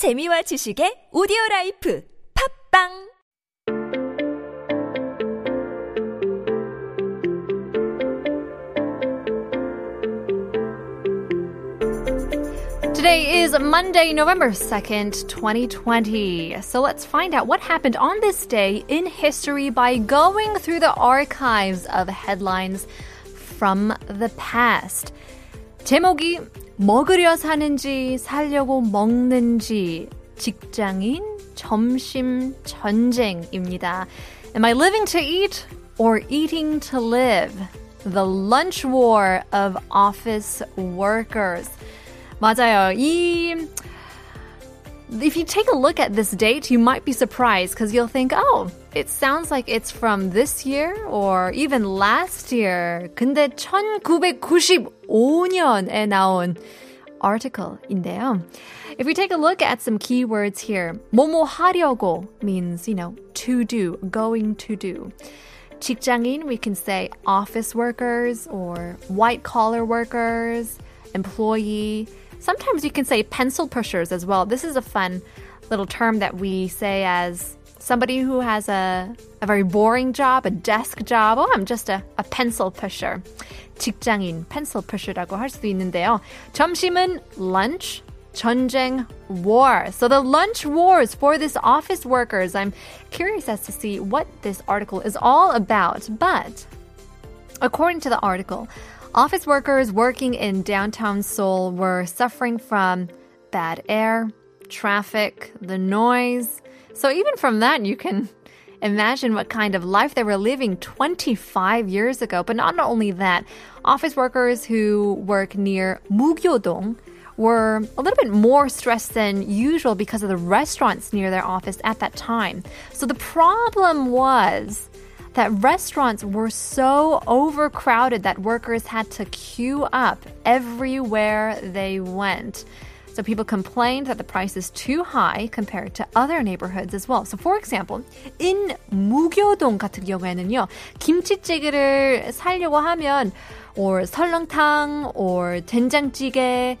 재미와 지식의 오디오 라이프 팝빵 Today is Monday, November 2nd, 2020. So let's find out what happened on this day in history by going through the archives of headlines from the past. 제목이 먹으려 사는지 살려고 먹는지 직장인 점심 전쟁입니다. Am I living to eat or eating to live? The lunch war of office workers. 맞아요. 이 if you take a look at this date, you might be surprised because you'll think, oh, it sounds like it's from this year or even last year. 근데 1995년에 나온 article인데요. If we take a look at some keywords here, 뭐뭐 하려고 means, you know, to do, going to do. 직장인, we can say office workers or white collar workers, employee. Sometimes you can say pencil pushers as well. This is a fun little term that we say as somebody who has a, a very boring job, a desk job. Oh, I'm just a, a pencil pusher. 직장인, pencil pusher라고 할 수도 있는데요. 점심은 lunch, 전쟁, war. So the lunch wars for this office workers. I'm curious as to see what this article is all about. But according to the article, Office workers working in downtown Seoul were suffering from bad air, traffic, the noise. So even from that, you can imagine what kind of life they were living 25 years ago. But not only that, office workers who work near Mugyodong were a little bit more stressed than usual because of the restaurants near their office at that time. So the problem was that restaurants were so overcrowded that workers had to queue up everywhere they went. So people complained that the price is too high compared to other neighborhoods as well. So for example, in 무교동 같은 경우에는요, 김치찌개를 살려고 하면 or 설렁탕 or 된장찌개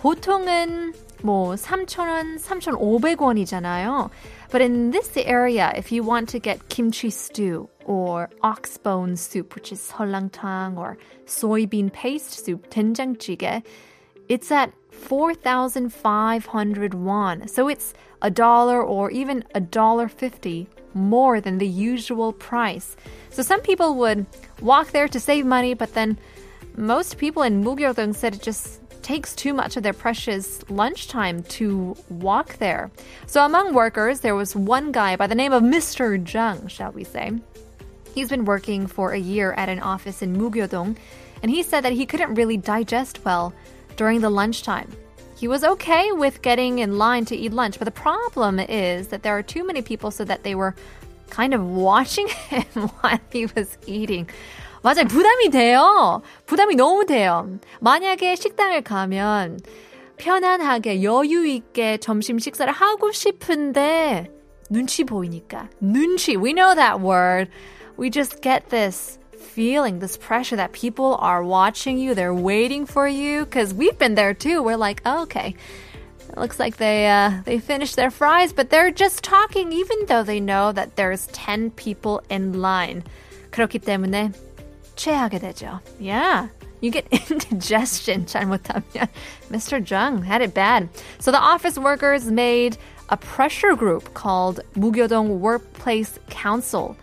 보통은 뭐 3,000원, 3,500원이잖아요. But in this area, if you want to get kimchi stew or ox bone soup, which is 설랑탕 or soybean paste soup, 된장찌개, it's at 4,500 won. So it's a dollar or even a dollar 50 more than the usual price. So some people would walk there to save money, but then most people in Mugyodong said it just takes too much of their precious lunchtime to walk there. So among workers, there was one guy by the name of Mr. Jung, shall we say. He's been working for a year at an office in Mugyodong, and he said that he couldn't really digest well during the lunchtime. He was okay with getting in line to eat lunch, but the problem is that there are too many people so that they were kind of watching him while he was eating. 맞아요. 부담이 돼요. 부담이 너무 돼요. 만약에 식당을 가면 편안하게 여유 있게 점심 식사를 하고 싶은데 눈치 보이니까. 눈치. We know that word. We just get this feeling, this pressure that people are watching you, they're waiting for you cuz we've been there too. We're like, oh, "Okay. It looks like they uh, they finished their fries, but they're just talking even though they know that there's 10 people in line." 그렇기 때문에 취하게 되죠. Yeah. You get indigestion 잘못하면. Mr. Jung had it bad. So the office workers made a pressure group called 무교동 Workplace Council.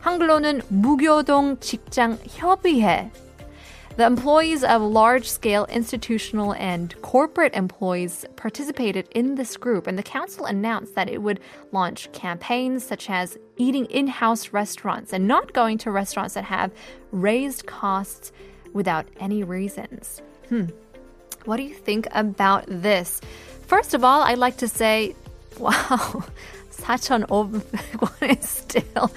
한글로는 무교동 직장 협의회 the employees of large scale institutional and corporate employees participated in this group, and the council announced that it would launch campaigns such as eating in house restaurants and not going to restaurants that have raised costs without any reasons. Hmm. What do you think about this? First of all, I'd like to say, wow, 4,500원 is still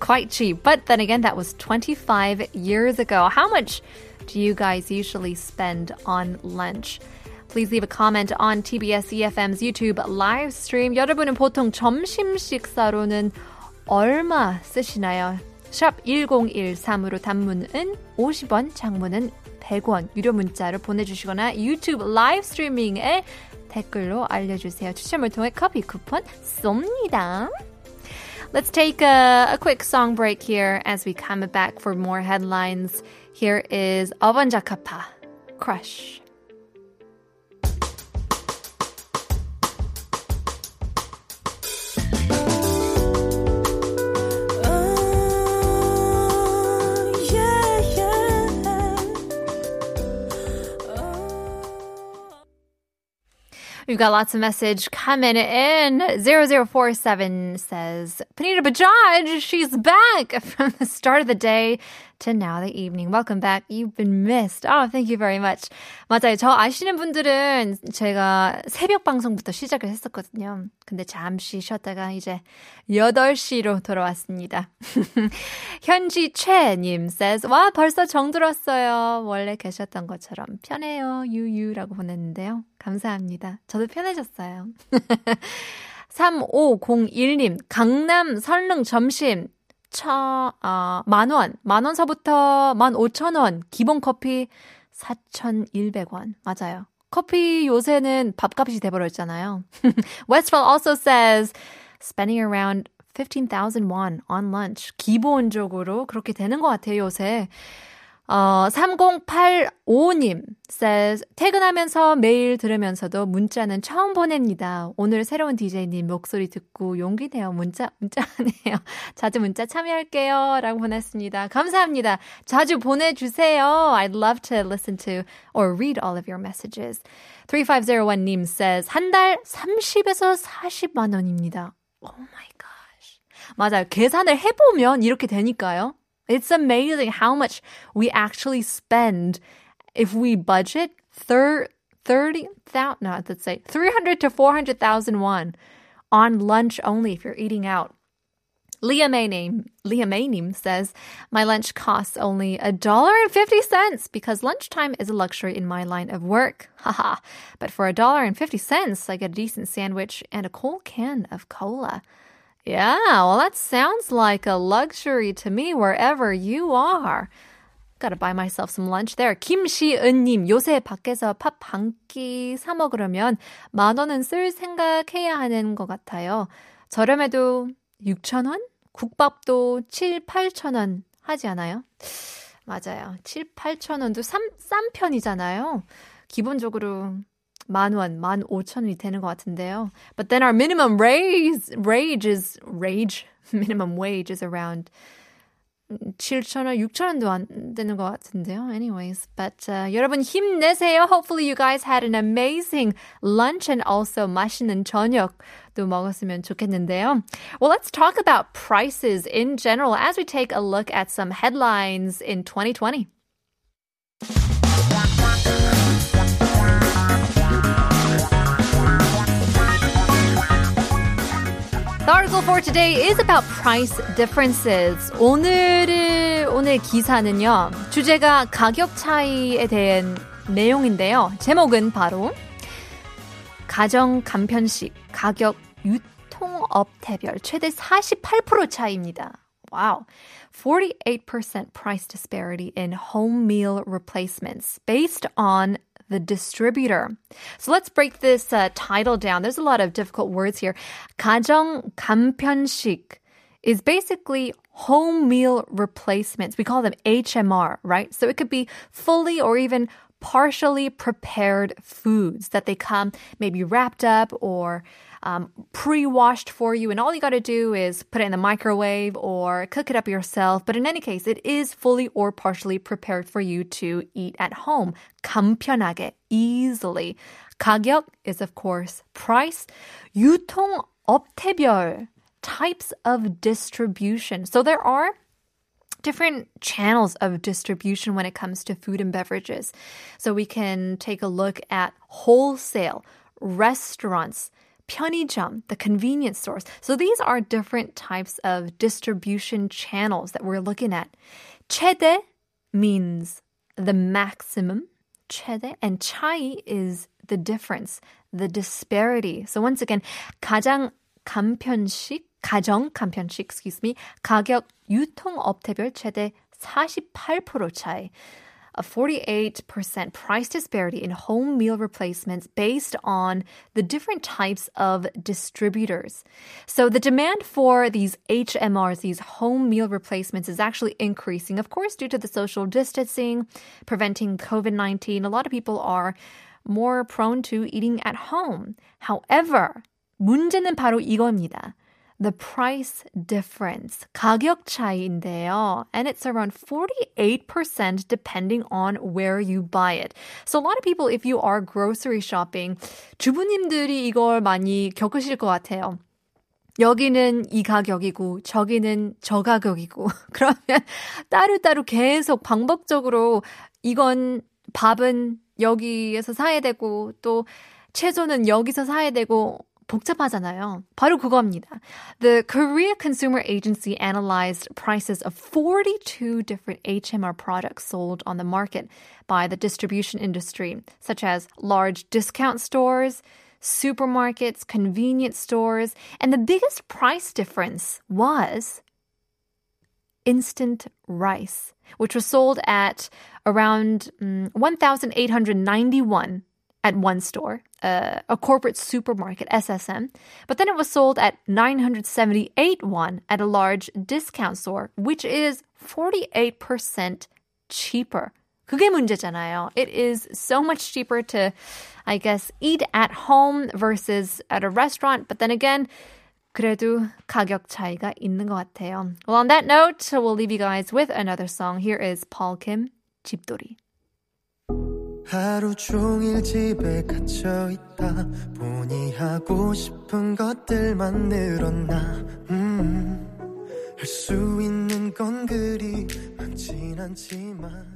quite cheap. But then again, that was 25 years ago. How much do you guys usually spend on lunch? Please leave a comment on TBS EFM's YouTube live stream. 여러분은 보통 점심 식사로는 얼마 쓰시나요? 샵 1013으로 단문은 50원, 장문은 100원 유료 문자로 보내주시거나 유튜브 라이브 스트리밍에 댓글로 알려주세요. 추첨을 통해 커피 쿠폰 쏩니다. Let's take a, a quick song break here as we come back for more headlines. Here is Urban Zakapa, Crush. We've got lots of message coming in. 0047 says, Panita Bajaj, she's back from the start of the day to now the evening. Welcome back. You've been missed. Oh, thank you very much. 맞아요. 저 아시는 분들은 제가 새벽 방송부터 시작을 했었거든요. 근데 잠시 쉬었다가 이제 8시로 돌아왔습니다. 현지 최님 says, 와, 벌써 정 들었어요. 원래 계셨던 것처럼 편해요. 유유라고 보냈는데요. 감사합니다. 저도 편해졌어요. 3501님, 강남 설릉 점심 차, 아, 만 원, 만 원서부터 만 오천 원, 기본 커피 4,100원. 맞아요. 커피 요새는 밥값이 돼버렸잖아요. Westfall also says, spending around 15,000 won on lunch. 기본적으로 그렇게 되는 것 같아요, 요새. 어, 3085님 says 퇴근하면서 매일 들으면서도 문자는 처음 보냅니다. 오늘 새로운 DJ님 목소리 듣고 용기 내어 문자 문자하네요. 자주 문자 참여할게요. 라고 보냈습니다. 감사합니다. 자주 보내주세요. I'd love to listen to or read all of your messages. 3501님 says 한 달 30에서 40만 원입니다. Oh my gosh. 맞아요. 계산을 해보면 이렇게 되니까요. It's amazing how much we actually spend if we budget thir- 30,000, no, let's say 300 to 400,000 won on lunch only if you're eating out. Leah Maynim, says, my lunch costs only a dollar and fifty cents because lunchtime is a luxury in my line of work. Haha. but for a dollar and fifty cents, I get a decent sandwich and a cold can of cola. Yeah, well, that sounds like a luxury to me wherever you are. Gotta buy myself some lunch there. 김시은님, 요새 밖에서 밥 한 끼 사 먹으려면 만 원은 쓸 생각해야 하는 것 같아요. 저렴해도 6천 원? 국밥도 7, 8천 원 하지 않아요? 맞아요. 7, 8천 원도 싼, 싼 편이잖아요. 기본적으로 만 원, 만 오천 원이 되는 것 같은데요. But then our minimum raise, wage is, rage, minimum wage is around 7,000원, 6,000원도 안 되는 것 같은데요. Anyways, but uh, 여러분 힘내세요. Hopefully you guys had an amazing lunch and also 맛있는 저녁도 먹었으면 좋겠는데요. Well, let's talk about prices in general as we take a look at some headlines in 2020. The article for today is about price differences. 오늘의 오늘 기사는요. 주제가 가격 차이에 대한 내용인데요. 제목은 바로 가정 간편식 가격 유통업태별 최대 48% 차이입니다. Wow. 48% price disparity in home meal replacements based on the distributor. So let's break this uh, title down. There's a lot of difficult words here. 가정 간편식 is basically home meal replacements. We call them HMR, right? So it could be fully or even partially prepared foods that they come maybe wrapped up or um, pre-washed for you, and all you got to do is put it in the microwave or cook it up yourself. But in any case, it is fully or partially prepared for you to eat at home. 간편하게, easily. 가격 is of course price. 유통 업태별 types of distribution. So there are different channels of distribution when it comes to food and beverages. So we can take a look at wholesale, restaurants, 편의점, the convenience stores. So these are different types of distribution channels that we're looking at. 최대 means the maximum, 최대, and 차이 is the difference, the disparity. So once again, 가장 간편식, 가정 간편식, excuse me, 가격 유통업태별 최대 48% 차이. a 48% price disparity in home meal replacements based on the different types of distributors. So the demand for these HMRs, these home meal replacements, is actually increasing, of course, due to the social distancing, preventing COVID 19. A lot of people are more prone to eating at home. However, 문제는 바로 이겁니다. The price difference, 가격 차이인데요. And it's around 48% depending on where you buy it. So a lot of people, if you are grocery shopping, 주부님들이 이걸 많이 겪으실 것 같아요. 여기는 이 가격이고 저기는 저 가격이고 그러면 따로따로 계속 반복적으로 이건 밥은 여기에서 사야 되고 또 채소는 여기서 사야 되고 복잡하잖아요. 바로 그겁니다. The Korea Consumer Agency analyzed prices of 42 different HMR products sold on the market by the distribution industry, such as large discount stores, supermarkets, convenience stores, and the biggest price difference was instant rice, which was sold at around um, 1,891 at one store, uh, a corporate supermarket, SSM, but then it was sold at 978 won at a large discount store, which is 48% cheaper. 그게 문제잖아요. It is so much cheaper to, I guess, eat at home versus at a restaurant. But then again, 그래도 가격 차이가 있는 것 같아요. Well, on that note, we'll leave you guys with another song. Here is Paul Kim, 집돌이. 하루 종일 집에 갇혀 있다. 보니 하고 싶은 것들만 늘었나. 음, 할 수 있는 건 그리 많진 않지만